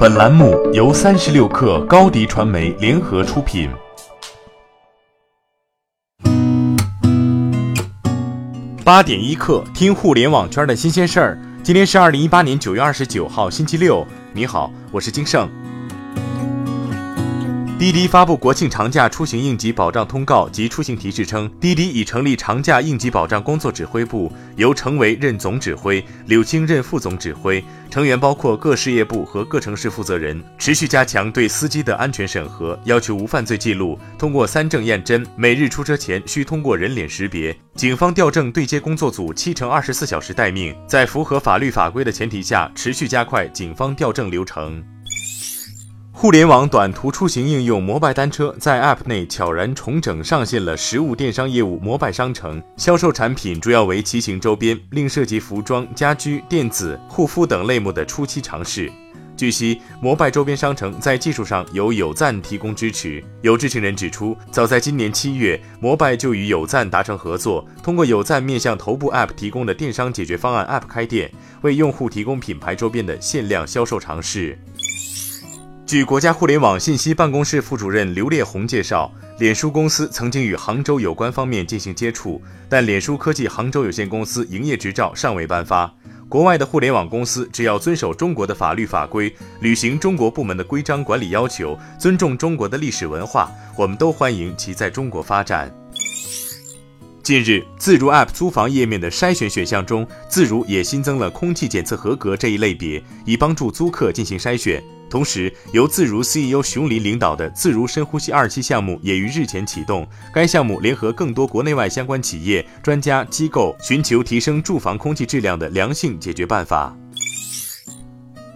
本栏目由三十六氪高低传媒联合出品。八点一刻，听互联网圈的新鲜事儿。今天是二零一八年九月二十九号，星期六。你好，我是金盛。滴滴发布国庆长假出行应急保障通告及出行提示称，滴滴已成立长假应急保障工作指挥部，由程维任总指挥，柳青任副总指挥，成员包括各事业部和各城市负责人，持续加强对司机的安全审核，要求无犯罪记录，通过三证验真，每日出车前需通过人脸识别。警方调证对接工作组七乘二十四小时待命，在符合法律法规的前提下，持续加快警方调证流程。互联网短途出行应用摩拜单车在 App 内悄然重整，上线了实物电商业务摩拜商城，销售产品主要为骑行周边，另涉及服装、家居、电子、护肤等类目的初期尝试。据悉，摩拜周边商城在技术上由有赞提供支持。有知情人指出，早在今年七月，摩拜就与有赞达成合作，通过有赞面向头部 App 提供的电商解决方案 App 开店，为用户提供品牌周边的限量销售尝试。据国家互联网信息办公室副主任刘烈红介绍，脸书公司曾经与杭州有关方面进行接触，但脸书科技杭州有限公司营业执照尚未颁发。国外的互联网公司只要遵守中国的法律法规，履行中国部门的规章管理要求，尊重中国的历史文化，我们都欢迎其在中国发展。近日，自如 App 租房页面的筛选选项中，自如也新增了空气检测合格这一类别，以帮助租客进行筛选。同时，由自如 CEO 熊林领导的自如深呼吸二期项目也于日前启动。该项目联合更多国内外相关企业、专家机构，寻求提升住房空气质量的良性解决办法。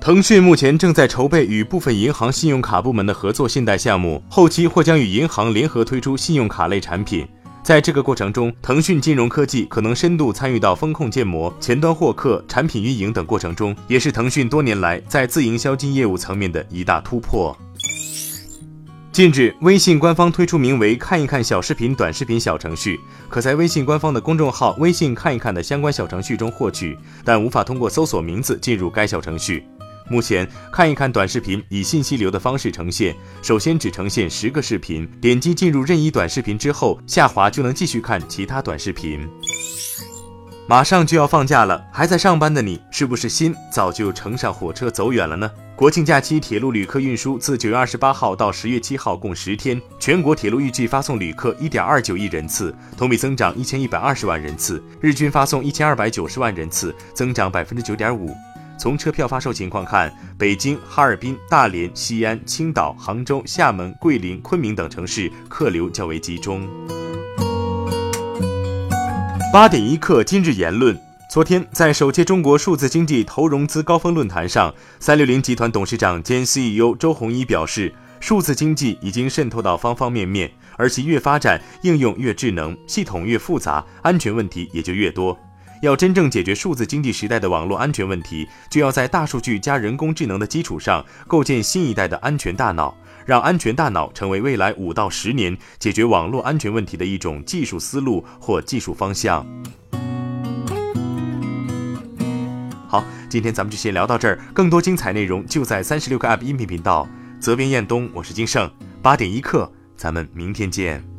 腾讯目前正在筹备与部分银行信用卡部门的合作信贷项目，后期或将与银行联合推出信用卡类产品。在这个过程中，腾讯金融科技可能深度参与到风控建模、前端获客、产品运营等过程中，也是腾讯多年来在自营销金业务层面的一大突破。近日，微信官方推出名为“看一看”小视频短视频小程序，可在微信官方的公众号“微信看一看”的相关小程序中获取，但无法通过搜索名字进入该小程序。目前看一看短视频以信息流的方式呈现，首先只呈现十个视频，点击进入任意短视频之后，下滑就能继续看其他短视频。马上就要放假了，还在上班的你，是不是心早就乘上火车走远了呢？国庆假期铁路旅客运输自九月二十八号到十月七号共十天，全国铁路预计发送旅客一点二九亿人次，同比增长一千一百二十万人次，日均发送一千二百九十万人次，增长百分之九点五。从车票发售情况看，北京、哈尔滨、大连、西安、青岛、杭州、厦门、桂林、昆明等城市客流较为集中。八点一刻，今日言论：昨天在首届中国数字经济投融资高峰论坛上，三六零集团董事长兼 CEO 周鸿祎表示，数字经济已经渗透到方方面面，而其越发展，应用越智能，系统越复杂，安全问题也就越多。要真正解决数字经济时代的网络安全问题，就要在大数据加人工智能的基础上，构建新一代的安全大脑，让安全大脑成为未来五到十年解决网络安全问题的一种技术思路或技术方向。好，今天咱们就先聊到这儿，更多精彩内容就在三十六个 App 音频频道。责编：彦东，我是金盛，八点一刻，咱们明天见。